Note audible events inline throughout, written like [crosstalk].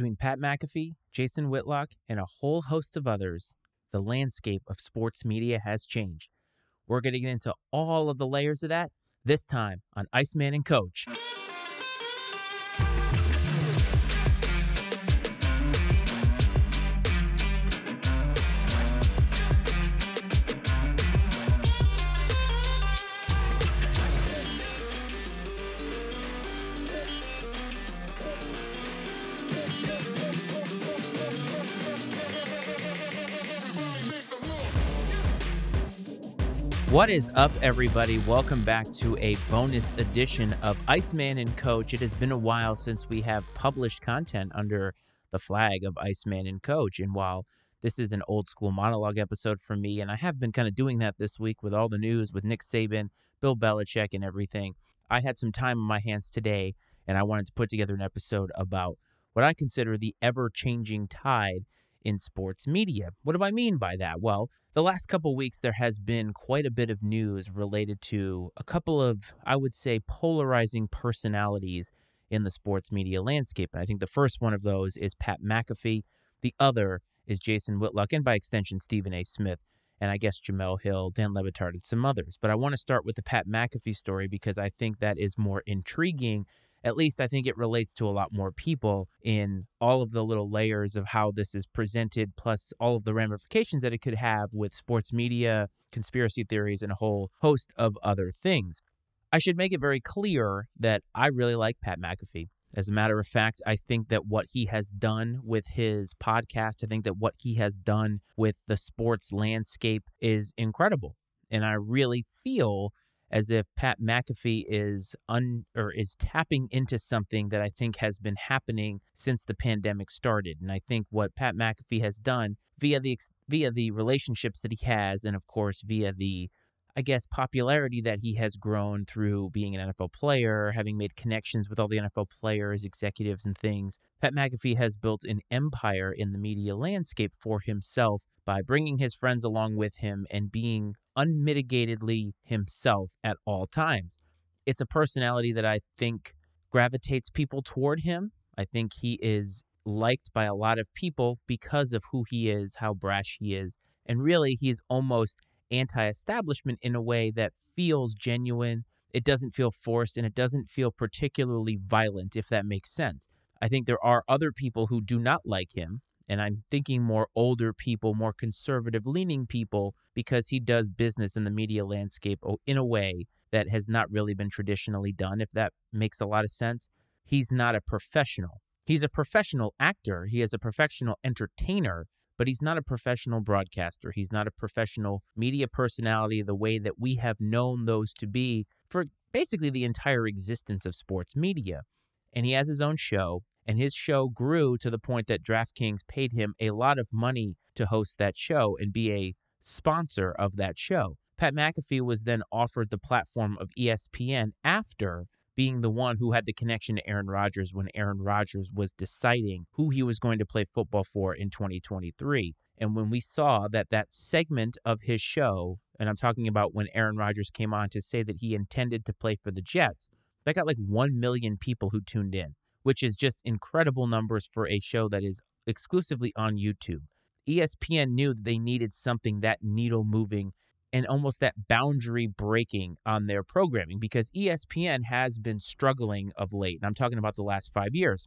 Between Pat McAfee, Jason Whitlock, and a whole host of others, the landscape of sports media has changed. We're going to get into all of the layers of that this time on Iceman and Coach. What is up, everybody? Welcome back to a bonus edition of Iceman and Coach. It has been a while since we have published content under the flag of Iceman and Coach. And while this is an old school monologue episode for me, and I have been kind of doing that this week with all the news with Nick Saban, Bill Belichick, and everything, I had some time on my hands today, and I wanted to put together an episode about what I consider the ever changing tide in sports media. What do I mean by that? Well, the last couple weeks, there has been quite a bit of news related to a couple of, I would say, polarizing personalities in the sports media landscape. And I think the first one of those is Pat McAfee. The other is Jason Whitlock, and by extension, Stephen A. Smith, and I guess Jemele Hill, Dan Le Batard, and some others. But I want to start with the Pat McAfee story because I think that is more intriguing at least I think it relates to a lot more people in all of the little layers of how this is presented, plus all of the ramifications that it could have with sports media, conspiracy theories, and a whole host of other things. I should make it very clear that I really like Pat McAfee. As a matter of fact, I think that what he has done with his podcast, I think that what he has done with the sports landscape is incredible. And I really feel as if Pat McAfee is un or is tapping into something that I think has been happening since the pandemic started. And I think what Pat McAfee has done via the via the relationships that he has, and of course via the I guess popularity that he has grown through being an NFL player, having made connections with all the NFL players, executives, and things. Pat McAfee has built an empire in the media landscape for himself by bringing his friends along with him and being unmitigatedly himself at all times. It's a personality that I think gravitates people toward him. I think he is liked by a lot of people because of who he is, how brash he is. And really, he's almost anti establishment in a way that feels genuine. It doesn't feel forced and it doesn't feel particularly violent, if that makes sense. I think there are other people who do not like him and I'm thinking more older people, more conservative leaning people, because he does business in the media landscape in a way that has not really been traditionally done, if that makes a lot of sense. He's not a professional. He's a professional actor, he is a professional entertainer, but he's not a professional broadcaster. He's not a professional media personality the way that we have known those to be for basically the entire existence of sports media. And he has his own show and his show grew to the point that DraftKings paid him a lot of money to host that show and be a sponsor of that show. Pat McAfee was then offered the platform of ESPN after being the one who had the connection to Aaron Rodgers when Aaron Rodgers was deciding who he was going to play football for in 2023. And when we saw that that segment of his show, and I'm talking about when Aaron Rodgers came on to say that he intended to play for the Jets, that got like 1 million people who tuned in which is just incredible numbers for a show that is exclusively on YouTube. ESPN knew that they needed something that needle moving and almost that boundary breaking on their programming because ESPN has been struggling of late. And I'm talking about the last five years.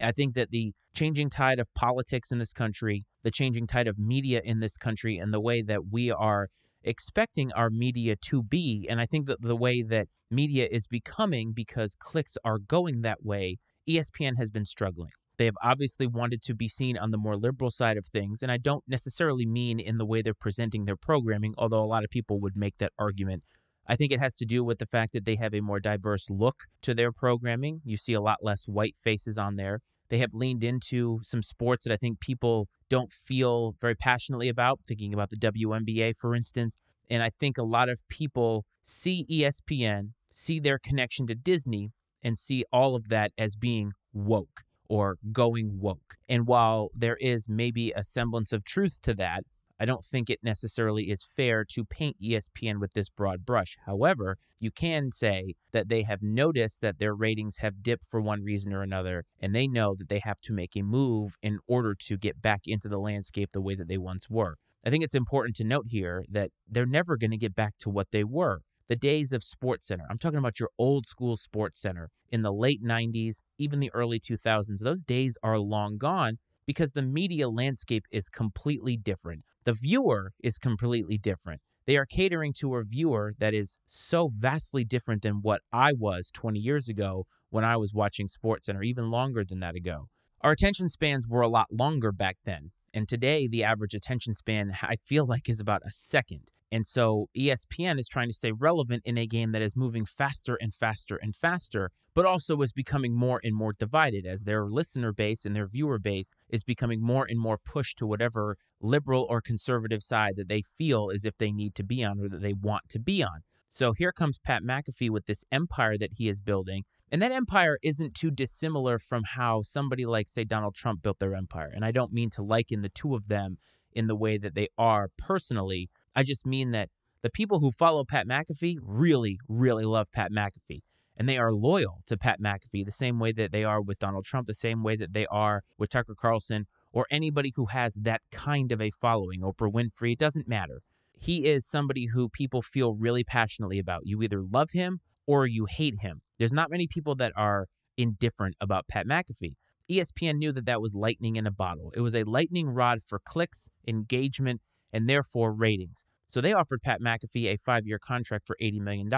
I think that the changing tide of politics in this country, the changing tide of media in this country, and the way that we are expecting our media to be, and I think that the way that media is becoming because clicks are going that way ESPN has been struggling. They have obviously wanted to be seen on the more liberal side of things, and I don't necessarily mean in the way they're presenting their programming, although a lot of people would make that argument. I think it has to do with the fact that they have a more diverse look to their programming. You see a lot less white faces on there. They have leaned into some sports that I think people don't feel very passionately about, thinking about the WNBA, for instance. And I think a lot of people see ESPN, see their connection to Disney, and see all of that as being woke or going woke. And while there is maybe a semblance of truth to that, I don't think it necessarily is fair to paint ESPN with this broad brush. However, you can say that they have noticed that their ratings have dipped for one reason or another, and they know that they have to make a move in order to get back into the landscape the way that they once were. I think it's important to note here that they're never going to get back to what they were. The days of Sports Center, I'm talking about your old school Sports Center in the late 90s, even the early 2000s, those days are long gone because the media landscape is completely different. The viewer is completely different. They are catering to a viewer that is so vastly different than what I was 20 years ago when I was watching SportsCenter, even longer than that ago. Our attention spans were a lot longer back then. And today, the average attention span, [laughs] I feel like, is about a second. And so ESPN is trying to stay relevant in a game that is moving faster and faster and faster, but also is becoming more and more divided as their listener base and their viewer base is becoming more and more pushed to whatever liberal or conservative side that they feel as if they need to be on or that they want to be on. So here comes Pat McAfee with this empire that he is building. And that empire isn't too dissimilar from how somebody like, say, Donald Trump built their empire. And I don't mean to liken the two of them in the way that they are personally I just mean that the people who follow Pat McAfee really, really love Pat McAfee. And they are loyal to Pat McAfee the same way that they are with Donald Trump, the same way that they are with Tucker Carlson, or anybody who has that kind of a following. Oprah Winfrey, it doesn't matter. He is somebody who people feel really passionately about. You either love him or you hate him. There's not many people that are indifferent about Pat McAfee. ESPN knew that that was lightning in a bottle. It was a lightning rod for clicks, engagement, and therefore ratings. So they offered Pat McAfee a five year contract for $80 million.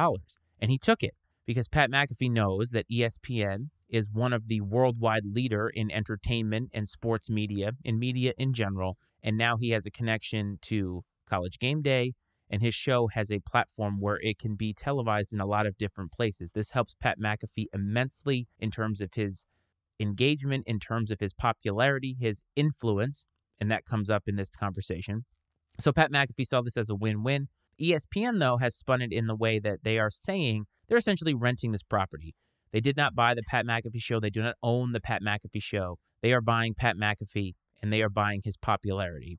And he took it because Pat McAfee knows that ESPN is one of the worldwide leader in entertainment and sports media, in media in general. And now he has a connection to College Game Day, and his show has a platform where it can be televised in a lot of different places. This helps Pat McAfee immensely in terms of his engagement, in terms of his popularity, his influence, and that comes up in this conversation. So Pat McAfee saw this as a win win. ESPN, though, has spun it in the way that they are saying they're essentially renting this property. They did not buy the Pat McAfee show. They do not own the Pat McAfee show. They are buying Pat McAfee and they are buying his popularity.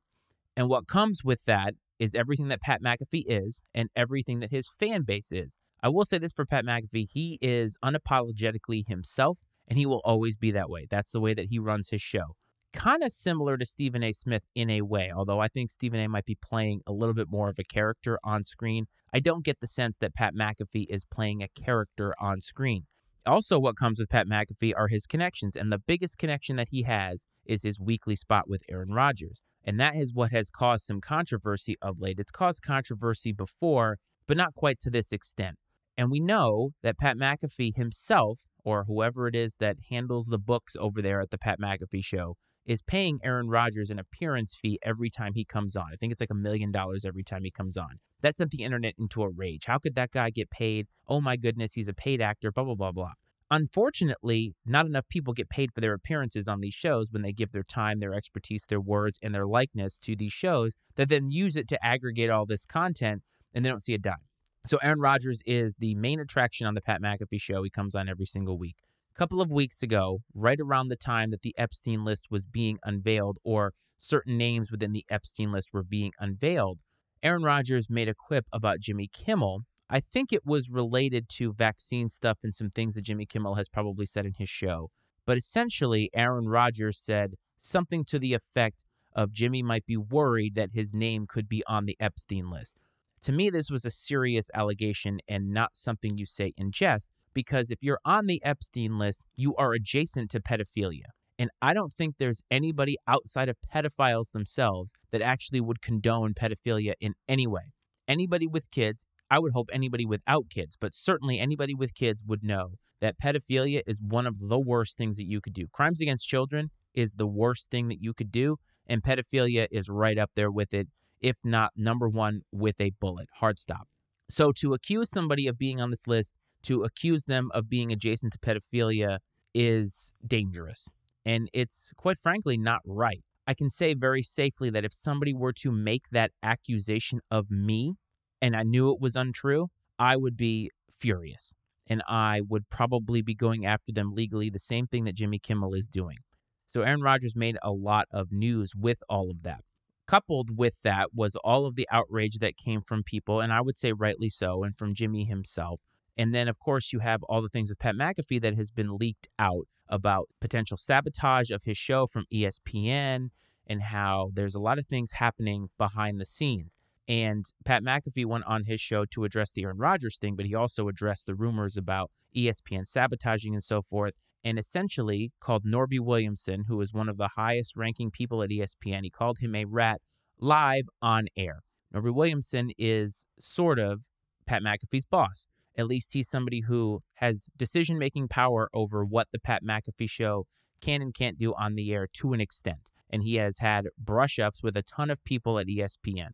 And what comes with that is everything that Pat McAfee is and everything that his fan base is. I will say this for Pat McAfee he is unapologetically himself, and he will always be that way. That's the way that he runs his show kind of similar to Stephen A. Smith in a way, although I think Stephen A. might be playing a little bit more of a character on screen. I don't get the sense that Pat McAfee is playing a character on screen. Also, what comes with Pat McAfee are his connections, and the biggest connection that he has is his weekly spot with Aaron Rodgers. And that is what has caused some controversy of late. It's caused controversy before, but not quite to this extent. And we know that Pat McAfee himself, or whoever it is that handles the books over there at the Pat McAfee show, is paying Aaron Rodgers an appearance fee every time he comes on. I think it's like a million dollars every time he comes on. That sent the internet into a rage. How could that guy get paid? Oh my goodness, he's a paid actor, blah, blah, blah, blah. Unfortunately, not enough people get paid for their appearances on these shows when they give their time, their expertise, their words, and their likeness to these shows that then use it to aggregate all this content and they don't see a dime. So Aaron Rodgers is the main attraction on the Pat McAfee show. He comes on every single week couple of weeks ago, right around the time that the Epstein list was being unveiled or certain names within the Epstein list were being unveiled, Aaron Rodgers made a quip about Jimmy Kimmel. I think it was related to vaccine stuff and some things that Jimmy Kimmel has probably said in his show. But essentially, Aaron Rodgers said something to the effect of Jimmy might be worried that his name could be on the Epstein list. To me, this was a serious allegation and not something you say in jest because if you're on the Epstein list, you are adjacent to pedophilia. And I don't think there's anybody outside of pedophiles themselves that actually would condone pedophilia in any way. Anybody with kids, I would hope anybody without kids, but certainly anybody with kids would know that pedophilia is one of the worst things that you could do. Crimes against children is the worst thing that you could do, and pedophilia is right up there with it, if not number one with a bullet. Hard stop. So to accuse somebody of being on this list to accuse them of being adjacent to pedophilia is dangerous. And it's quite frankly not right. I can say very safely that if somebody were to make that accusation of me and I knew it was untrue, I would be furious. And I would probably be going after them legally, the same thing that Jimmy Kimmel is doing. So Aaron Rodgers made a lot of news with all of that. coupled with that was all of the outrage that came from people, and I would say rightly so, and from Jimmy himself. And then, of course, you have all the things with Pat McAfee that has been leaked out about potential sabotage of his show from ESPN and how there's a lot of things happening behind the scenes. And Pat McAfee went on his show to address the Aaron Rodgers thing, but he also addressed the rumors about ESPN sabotaging and so forth, and essentially called Norby Williamson, who is one of the highest ranking people at ESPN, he called him a rat live on air. Norby Williamson is sort of Pat McAfee's boss. At least he's somebody who has decision making power over what the Pat McAfee show can and can't do on the air to an extent. And he has had brush ups with a ton of people at ESPN.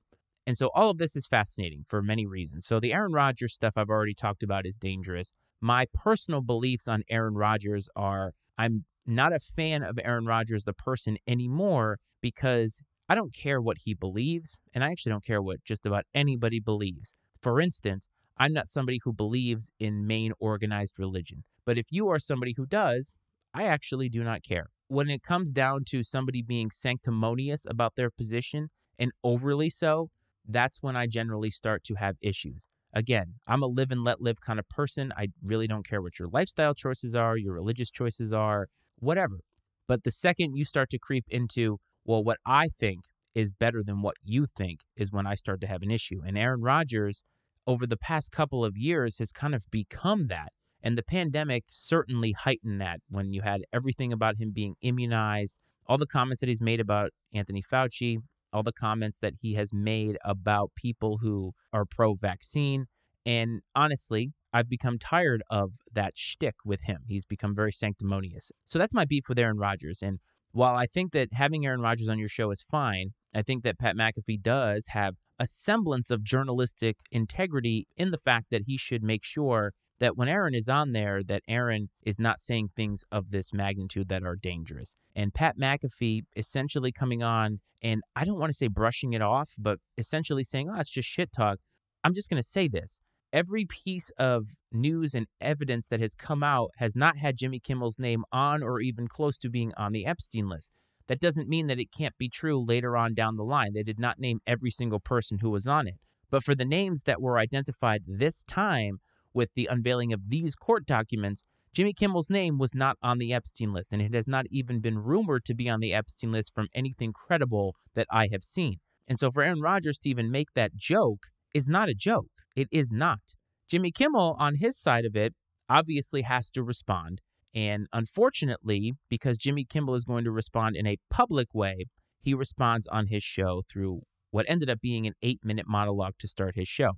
And so all of this is fascinating for many reasons. So the Aaron Rodgers stuff I've already talked about is dangerous. My personal beliefs on Aaron Rodgers are I'm not a fan of Aaron Rodgers, the person, anymore because I don't care what he believes. And I actually don't care what just about anybody believes. For instance, I'm not somebody who believes in main organized religion. But if you are somebody who does, I actually do not care. When it comes down to somebody being sanctimonious about their position and overly so, that's when I generally start to have issues. Again, I'm a live and let live kind of person. I really don't care what your lifestyle choices are, your religious choices are, whatever. But the second you start to creep into, well, what I think is better than what you think is when I start to have an issue. And Aaron Rodgers over the past couple of years has kind of become that. And the pandemic certainly heightened that when you had everything about him being immunized, all the comments that he's made about Anthony Fauci, all the comments that he has made about people who are pro vaccine. And honestly, I've become tired of that shtick with him. He's become very sanctimonious. So that's my beef with Aaron Rodgers. And while I think that having Aaron Rodgers on your show is fine, I think that Pat McAfee does have a semblance of journalistic integrity in the fact that he should make sure that when Aaron is on there, that Aaron is not saying things of this magnitude that are dangerous. And Pat McAfee essentially coming on, and I don't want to say brushing it off, but essentially saying, oh, it's just shit talk. I'm just going to say this. Every piece of news and evidence that has come out has not had Jimmy Kimmel's name on or even close to being on the Epstein list. That doesn't mean that it can't be true later on down the line. They did not name every single person who was on it. But for the names that were identified this time with the unveiling of these court documents, Jimmy Kimmel's name was not on the Epstein list, and it has not even been rumored to be on the Epstein list from anything credible that I have seen. And so for Aaron Rodgers to even make that joke is not a joke. It is not. Jimmy Kimmel, on his side of it, obviously has to respond. And unfortunately, because Jimmy Kimmel is going to respond in a public way, he responds on his show through what ended up being an eight minute monologue to start his show.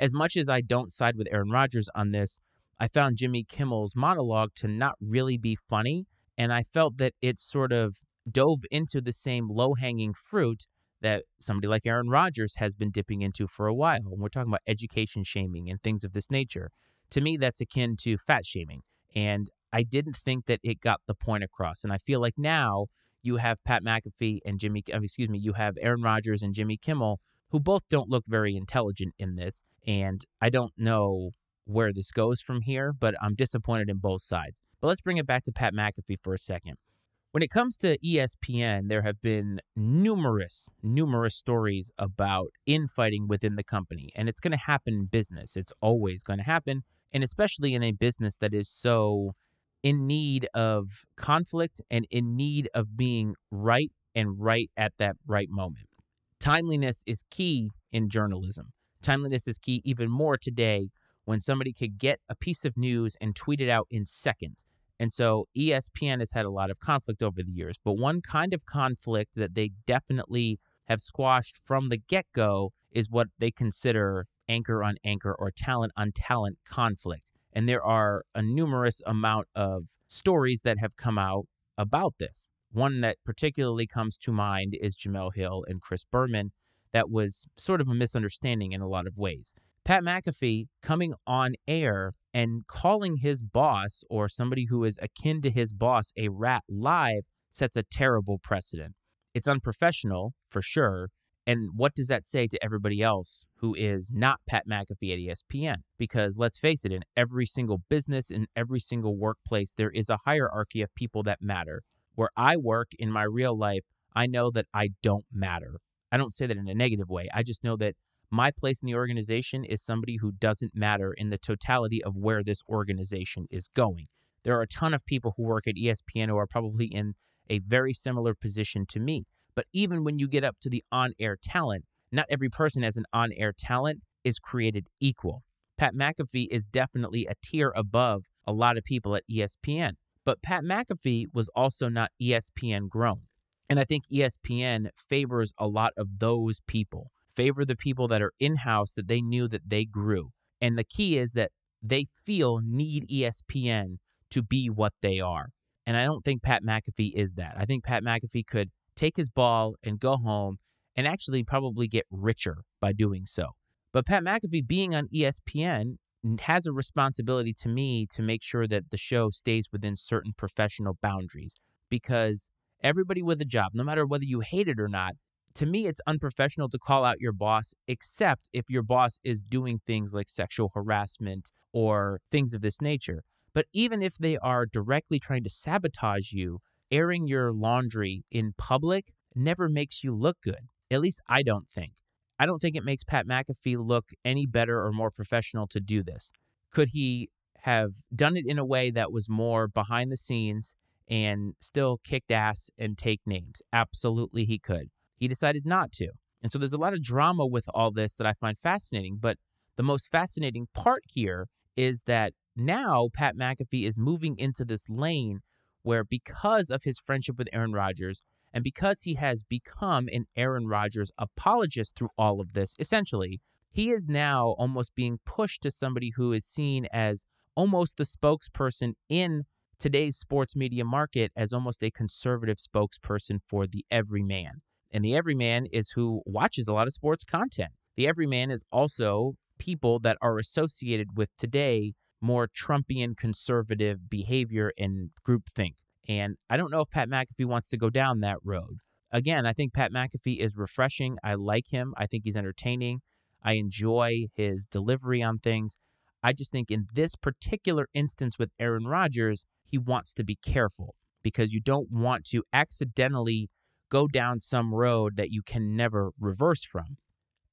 As much as I don't side with Aaron Rodgers on this, I found Jimmy Kimmel's monologue to not really be funny. And I felt that it sort of dove into the same low hanging fruit that somebody like Aaron Rodgers has been dipping into for a while. And we're talking about education shaming and things of this nature. To me, that's akin to fat shaming. And I didn't think that it got the point across. And I feel like now you have Pat McAfee and Jimmy, excuse me, you have Aaron Rodgers and Jimmy Kimmel, who both don't look very intelligent in this. And I don't know where this goes from here, but I'm disappointed in both sides. But let's bring it back to Pat McAfee for a second. When it comes to ESPN, there have been numerous, numerous stories about infighting within the company, and it's going to happen in business. It's always going to happen, and especially in a business that is so in need of conflict and in need of being right and right at that right moment. Timeliness is key in journalism. Timeliness is key even more today when somebody could get a piece of news and tweet it out in seconds. And so ESPN has had a lot of conflict over the years, but one kind of conflict that they definitely have squashed from the get go is what they consider anchor on anchor or talent on talent conflict. And there are a numerous amount of stories that have come out about this. One that particularly comes to mind is Jemele Hill and Chris Berman. That was sort of a misunderstanding in a lot of ways. Pat McAfee coming on air and calling his boss or somebody who is akin to his boss a rat live sets a terrible precedent. It's unprofessional, for sure, and what does that say to everybody else who is not Pat McAfee at ESPN? Because let's face it, in every single business, in every single workplace, there is a hierarchy of people that matter. Where I work in my real life, I know that I don't matter. I don't say that in a negative way. I just know that my place in the organization is somebody who doesn't matter in the totality of where this organization is going. There are a ton of people who work at ESPN who are probably in a very similar position to me. But even when you get up to the on air talent, not every person as an on air talent is created equal. Pat McAfee is definitely a tier above a lot of people at ESPN. But Pat McAfee was also not ESPN grown. And I think ESPN favors a lot of those people, favor the people that are in house that they knew that they grew. And the key is that they feel need ESPN to be what they are. And I don't think Pat McAfee is that. I think Pat McAfee could take his ball and go home and actually probably get richer by doing so. But Pat McAfee being on ESPN has a responsibility to me to make sure that the show stays within certain professional boundaries because everybody with a job, no matter whether you hate it or not, to me, it's unprofessional to call out your boss, except if your boss is doing things like sexual harassment or things of this nature. But even if they are directly trying to sabotage you, airing your laundry in public never makes you look good. At least I don't think. I don't think it makes Pat McAfee look any better or more professional to do this. Could he have done it in a way that was more behind the scenes and still kicked ass and take names? Absolutely, he could. He decided not to. And so there's a lot of drama with all this that I find fascinating. But the most fascinating part here is that now Pat McAfee is moving into this lane where, because of his friendship with Aaron Rodgers, and because he has become an Aaron Rodgers apologist through all of this, essentially, he is now almost being pushed to somebody who is seen as almost the spokesperson in today's sports media market as almost a conservative spokesperson for the everyman. And the everyman is who watches a lot of sports content. The everyman is also people that are associated with today more Trumpian conservative behavior and groupthink. And I don't know if Pat McAfee wants to go down that road. Again, I think Pat McAfee is refreshing. I like him. I think he's entertaining. I enjoy his delivery on things. I just think in this particular instance with Aaron Rodgers, he wants to be careful because you don't want to accidentally go down some road that you can never reverse from.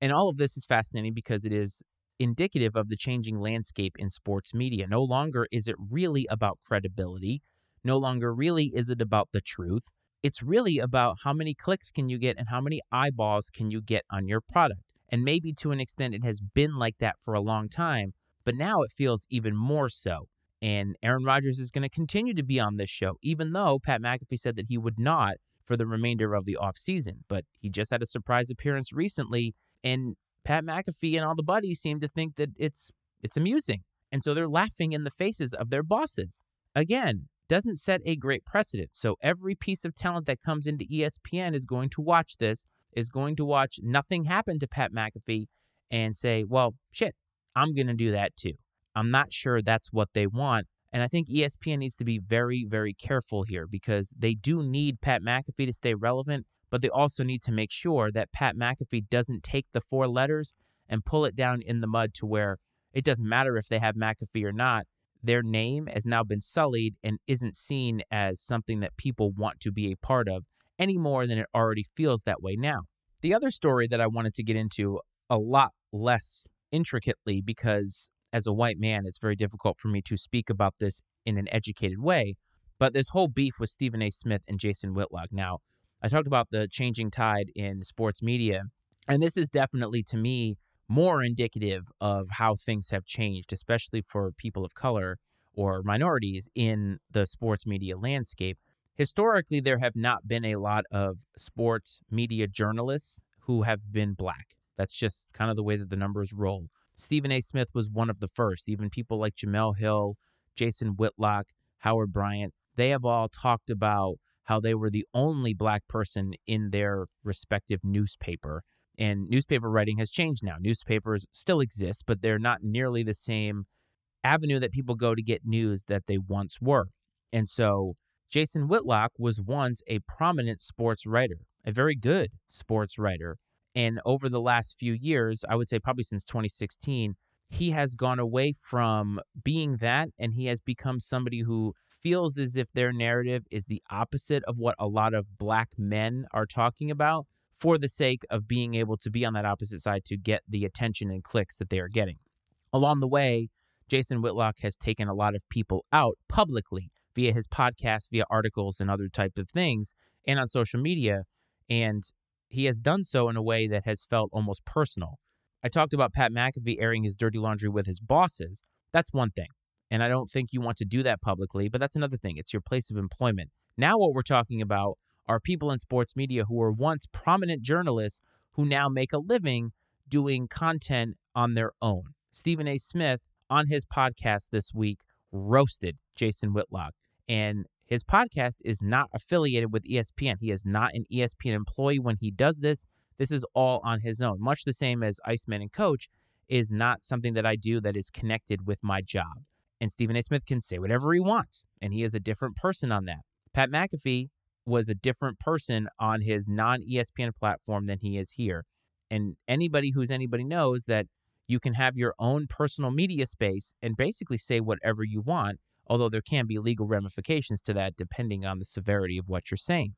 And all of this is fascinating because it is indicative of the changing landscape in sports media. No longer is it really about credibility. No longer really is it about the truth. It's really about how many clicks can you get and how many eyeballs can you get on your product. And maybe to an extent it has been like that for a long time, but now it feels even more so. And Aaron Rodgers is going to continue to be on this show, even though Pat McAfee said that he would not for the remainder of the offseason. But he just had a surprise appearance recently, and Pat McAfee and all the buddies seem to think that it's it's amusing. And so they're laughing in the faces of their bosses. Again, doesn't set a great precedent. So every piece of talent that comes into ESPN is going to watch this, is going to watch nothing happen to Pat McAfee and say, well, shit, I'm going to do that too. I'm not sure that's what they want. And I think ESPN needs to be very, very careful here because they do need Pat McAfee to stay relevant, but they also need to make sure that Pat McAfee doesn't take the four letters and pull it down in the mud to where it doesn't matter if they have McAfee or not their name has now been sullied and isn't seen as something that people want to be a part of any more than it already feels that way now. The other story that I wanted to get into a lot less intricately because as a white man, it's very difficult for me to speak about this in an educated way. But this whole beef with Stephen A. Smith and Jason Whitlock. Now, I talked about the changing tide in sports media, and this is definitely to me more indicative of how things have changed, especially for people of color or minorities in the sports media landscape. Historically, there have not been a lot of sports media journalists who have been black. That's just kind of the way that the numbers roll. Stephen A. Smith was one of the first. Even people like Jemele Hill, Jason Whitlock, Howard Bryant, they have all talked about how they were the only black person in their respective newspaper and newspaper writing has changed now. Newspapers still exist, but they're not nearly the same avenue that people go to get news that they once were. And so Jason Whitlock was once a prominent sports writer, a very good sports writer. And over the last few years, I would say probably since 2016, he has gone away from being that and he has become somebody who feels as if their narrative is the opposite of what a lot of black men are talking about for the sake of being able to be on that opposite side to get the attention and clicks that they are getting. Along the way, Jason Whitlock has taken a lot of people out publicly via his podcast, via articles and other type of things, and on social media. And he has done so in a way that has felt almost personal. I talked about Pat McAfee airing his dirty laundry with his bosses. That's one thing. And I don't think you want to do that publicly, but that's another thing. It's your place of employment. Now, what we're talking about are people in sports media who were once prominent journalists who now make a living doing content on their own. Stephen A. Smith, on his podcast this week, roasted Jason Whitlock. And his podcast is not affiliated with ESPN. He is not an ESPN employee when he does this. This is all on his own, much the same as Iceman and Coach is not something that I do that is connected with my job. And Stephen A. Smith can say whatever he wants, and he is a different person on that. Pat McAfee was a different person on his non ESPN platform than he is here. And anybody who's anybody knows that you can have your own personal media space and basically say whatever you want, although there can be legal ramifications to that depending on the severity of what you're saying.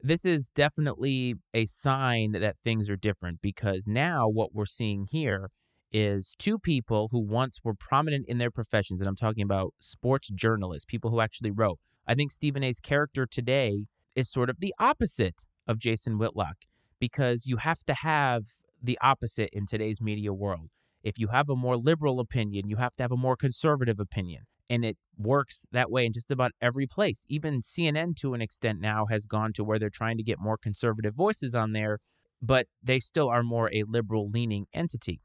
This is definitely a sign that things are different because now what we're seeing here is two people who once were prominent in their professions, and I'm talking about sports journalists, people who actually wrote. I think Stephen A's character today is sort of the opposite of Jason Whitlock because you have to have the opposite in today's media world. If you have a more liberal opinion, you have to have a more conservative opinion. And it works that way in just about every place. Even CNN, to an extent, now has gone to where they're trying to get more conservative voices on there, but they still are more a liberal leaning entity.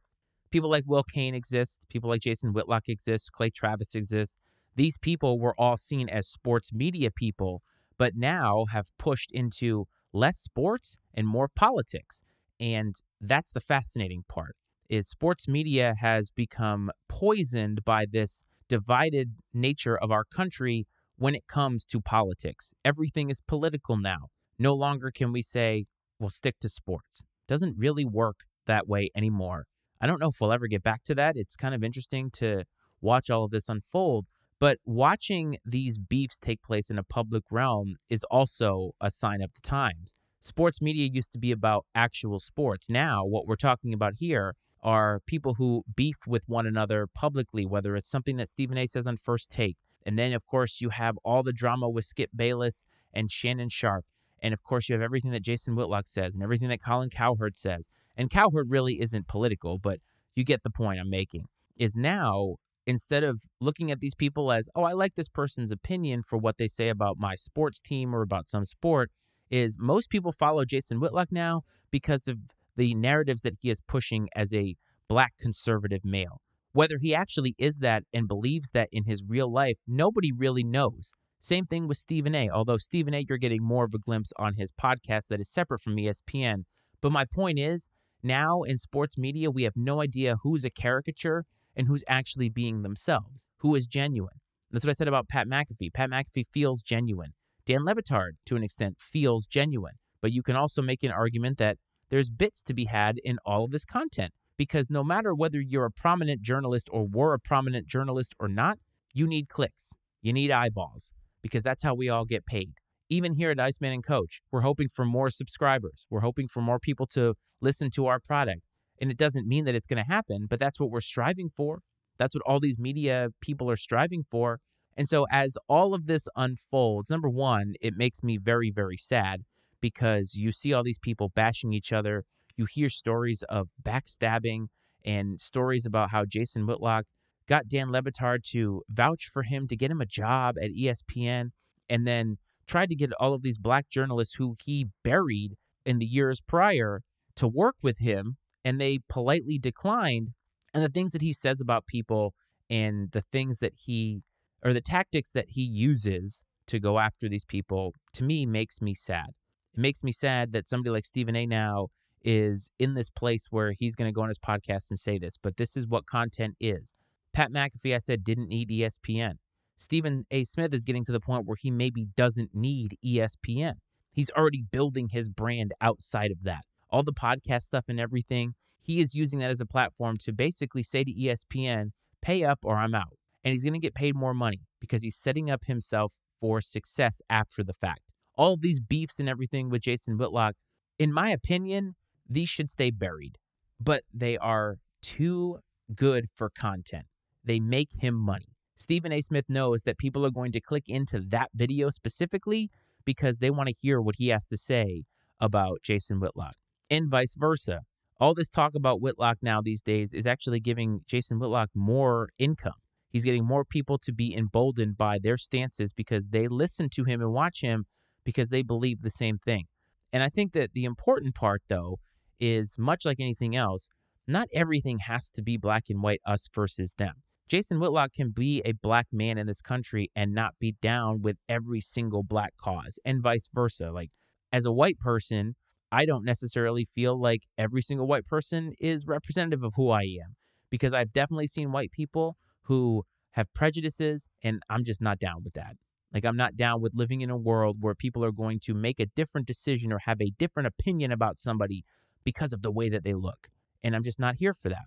People like Will Cain exist. People like Jason Whitlock exist. Clay Travis exists. These people were all seen as sports media people, but now have pushed into less sports and more politics. And that's the fascinating part is sports media has become poisoned by this divided nature of our country when it comes to politics. Everything is political now. No longer can we say, we'll stick to sports. Doesn't really work that way anymore. I don't know if we'll ever get back to that. It's kind of interesting to watch all of this unfold. But watching these beefs take place in a public realm is also a sign of the times. Sports media used to be about actual sports. Now, what we're talking about here are people who beef with one another publicly, whether it's something that Stephen A says on First Take. And then, of course, you have all the drama with Skip Bayless and Shannon Sharpe. And of course, you have everything that Jason Whitlock says and everything that Colin Cowherd says. And Cowherd really isn't political, but you get the point I'm making. Is now, instead of looking at these people as, oh, I like this person's opinion for what they say about my sports team or about some sport, is most people follow Jason Whitlock now because of the narratives that he is pushing as a black conservative male. Whether he actually is that and believes that in his real life, nobody really knows. Same thing with Stephen A. Although Stephen A., you're getting more of a glimpse on his podcast that is separate from ESPN. But my point is, now in sports media, we have no idea who's a caricature and who's actually being themselves, who is genuine. That's what I said about Pat McAfee. Pat McAfee feels genuine. Dan Le Batard, to an extent, feels genuine. But you can also make an argument that there's bits to be had in all of this content because no matter whether you're a prominent journalist or were a prominent journalist or not, you need clicks, you need eyeballs because that's how we all get paid. Even here at Iceman and Coach, we're hoping for more subscribers. We're hoping for more people to listen to our product. And it doesn't mean that it's going to happen, but that's what we're striving for. That's what all these media people are striving for. And so, as all of this unfolds, number one, it makes me very, very sad because you see all these people bashing each other. You hear stories of backstabbing and stories about how Jason Whitlock got Dan Le Batard to vouch for him to get him a job at ESPN and then tried to get all of these black journalists who he buried in the years prior to work with him and they politely declined and the things that he says about people and the things that he or the tactics that he uses to go after these people to me makes me sad it makes me sad that somebody like Stephen A now is in this place where he's going to go on his podcast and say this, but this is what content is. Pat McAfee, I said, didn't need ESPN. Stephen A. Smith is getting to the point where he maybe doesn't need ESPN. He's already building his brand outside of that. All the podcast stuff and everything, he is using that as a platform to basically say to ESPN, pay up or I'm out. And he's going to get paid more money because he's setting up himself for success after the fact. All these beefs and everything with Jason Whitlock, In my opinion, these should stay buried, but they are too good for content. They make him money. Stephen A. Smith knows that people are going to click into that video specifically because they want to hear what he has to say about Jason Whitlock, and vice versa. All this talk about Whitlock now these days is actually giving Jason Whitlock more income. He's getting more people to be emboldened by their stances because they listen to him and watch him because they believe the same thing. And I think that the important part, though, is much like anything else, not everything has to be black and white, us versus them. Jason Whitlock can be a black man in this country and not be down with every single black cause, and vice versa. Like, as a white person, I don't necessarily feel like every single white person is representative of who I am because I've definitely seen white people who have prejudices, and I'm just not down with that. Like, I'm not down with living in a world where people are going to make a different decision or have a different opinion about somebody because of the way that they look. And I'm just not here for that.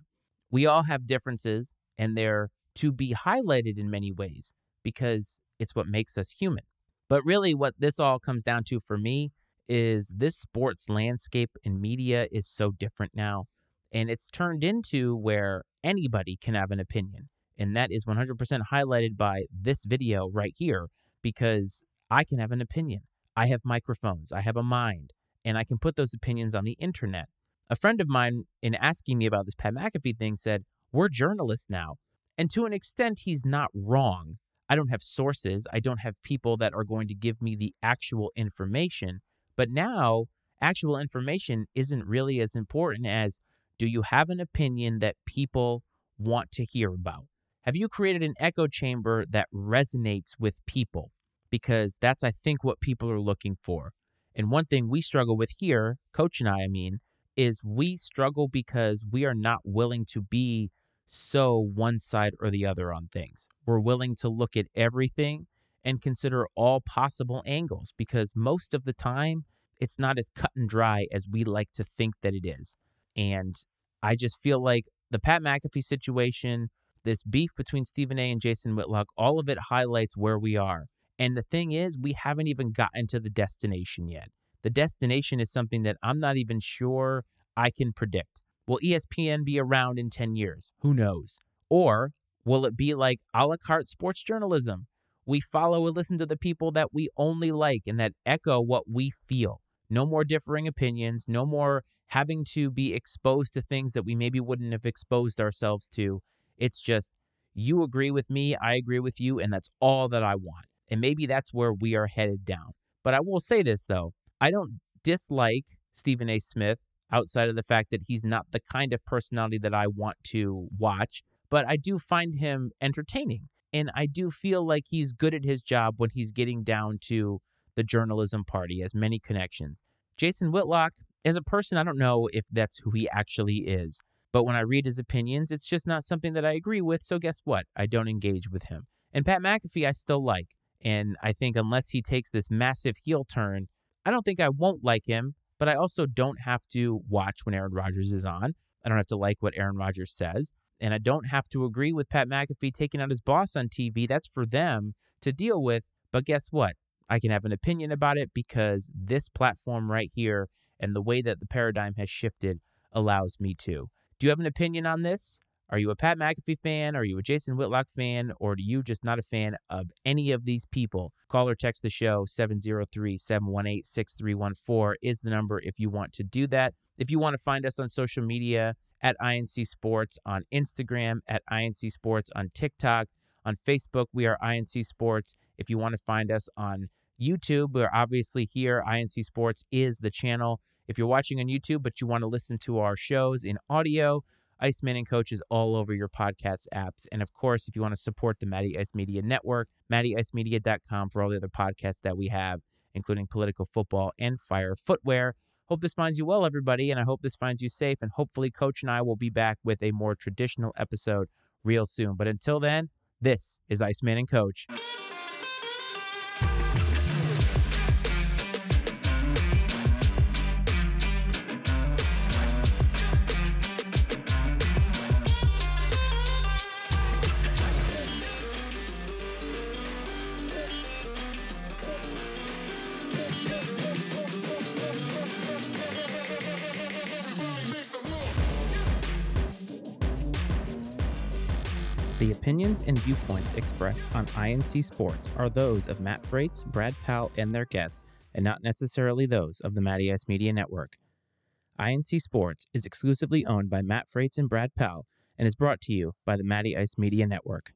We all have differences, and they're to be highlighted in many ways because it's what makes us human. But really, what this all comes down to for me is this sports landscape and media is so different now. And it's turned into where anybody can have an opinion. And that is 100% highlighted by this video right here because I can have an opinion. I have microphones, I have a mind, and I can put those opinions on the internet. A friend of mine, in asking me about this Pat McAfee thing, said, We're journalists now. And to an extent, he's not wrong. I don't have sources, I don't have people that are going to give me the actual information. But now, actual information isn't really as important as do you have an opinion that people want to hear about? Have you created an echo chamber that resonates with people? Because that's, I think, what people are looking for. And one thing we struggle with here, Coach and I, I mean, is we struggle because we are not willing to be so one side or the other on things. We're willing to look at everything and consider all possible angles because most of the time it's not as cut and dry as we like to think that it is. And I just feel like the Pat McAfee situation, this beef between Stephen A and Jason Whitlock, all of it highlights where we are. And the thing is, we haven't even gotten to the destination yet. The destination is something that I'm not even sure I can predict. Will ESPN be around in 10 years? Who knows? Or will it be like a la carte sports journalism? We follow and listen to the people that we only like and that echo what we feel. No more differing opinions, no more having to be exposed to things that we maybe wouldn't have exposed ourselves to. It's just you agree with me, I agree with you, and that's all that I want. And maybe that's where we are headed down. But I will say this though I don't dislike Stephen A. Smith outside of the fact that he's not the kind of personality that I want to watch, but I do find him entertaining. And I do feel like he's good at his job when he's getting down to the journalism party, as many connections. Jason Whitlock, as a person, I don't know if that's who he actually is. But when I read his opinions, it's just not something that I agree with. So guess what? I don't engage with him. And Pat McAfee, I still like. And I think unless he takes this massive heel turn, I don't think I won't like him, but I also don't have to watch when Aaron Rodgers is on. I don't have to like what Aaron Rodgers says. And I don't have to agree with Pat McAfee taking out his boss on TV. That's for them to deal with. But guess what? I can have an opinion about it because this platform right here and the way that the paradigm has shifted allows me to. Do you have an opinion on this? Are you a Pat McAfee fan? Are you a Jason Whitlock fan? Or do you just not a fan of any of these people? Call or text the show 703 718 6314 is the number if you want to do that. If you want to find us on social media, at I&C Sports on Instagram, at I&C Sports on TikTok, on Facebook, we are I&C Sports. If you want to find us on YouTube, we're obviously here. I&C Sports is the channel. If you're watching on YouTube, but you want to listen to our shows in audio, Iceman and Coach is all over your podcast apps. And of course, if you want to support the Matty Ice Media Network, mattyicemedia.com for all the other podcasts that we have, including political football and fire footwear. Hope this finds you well, everybody, and I hope this finds you safe. And hopefully, Coach and I will be back with a more traditional episode real soon. But until then, this is Iceman and Coach. Opinions and viewpoints expressed on I&C Sports are those of Matt Frates, Brad Powell, and their guests, and not necessarily those of the Matty Ice Media Network. I&C Sports is exclusively owned by Matt Frates and Brad Powell and is brought to you by the Matty Ice Media Network.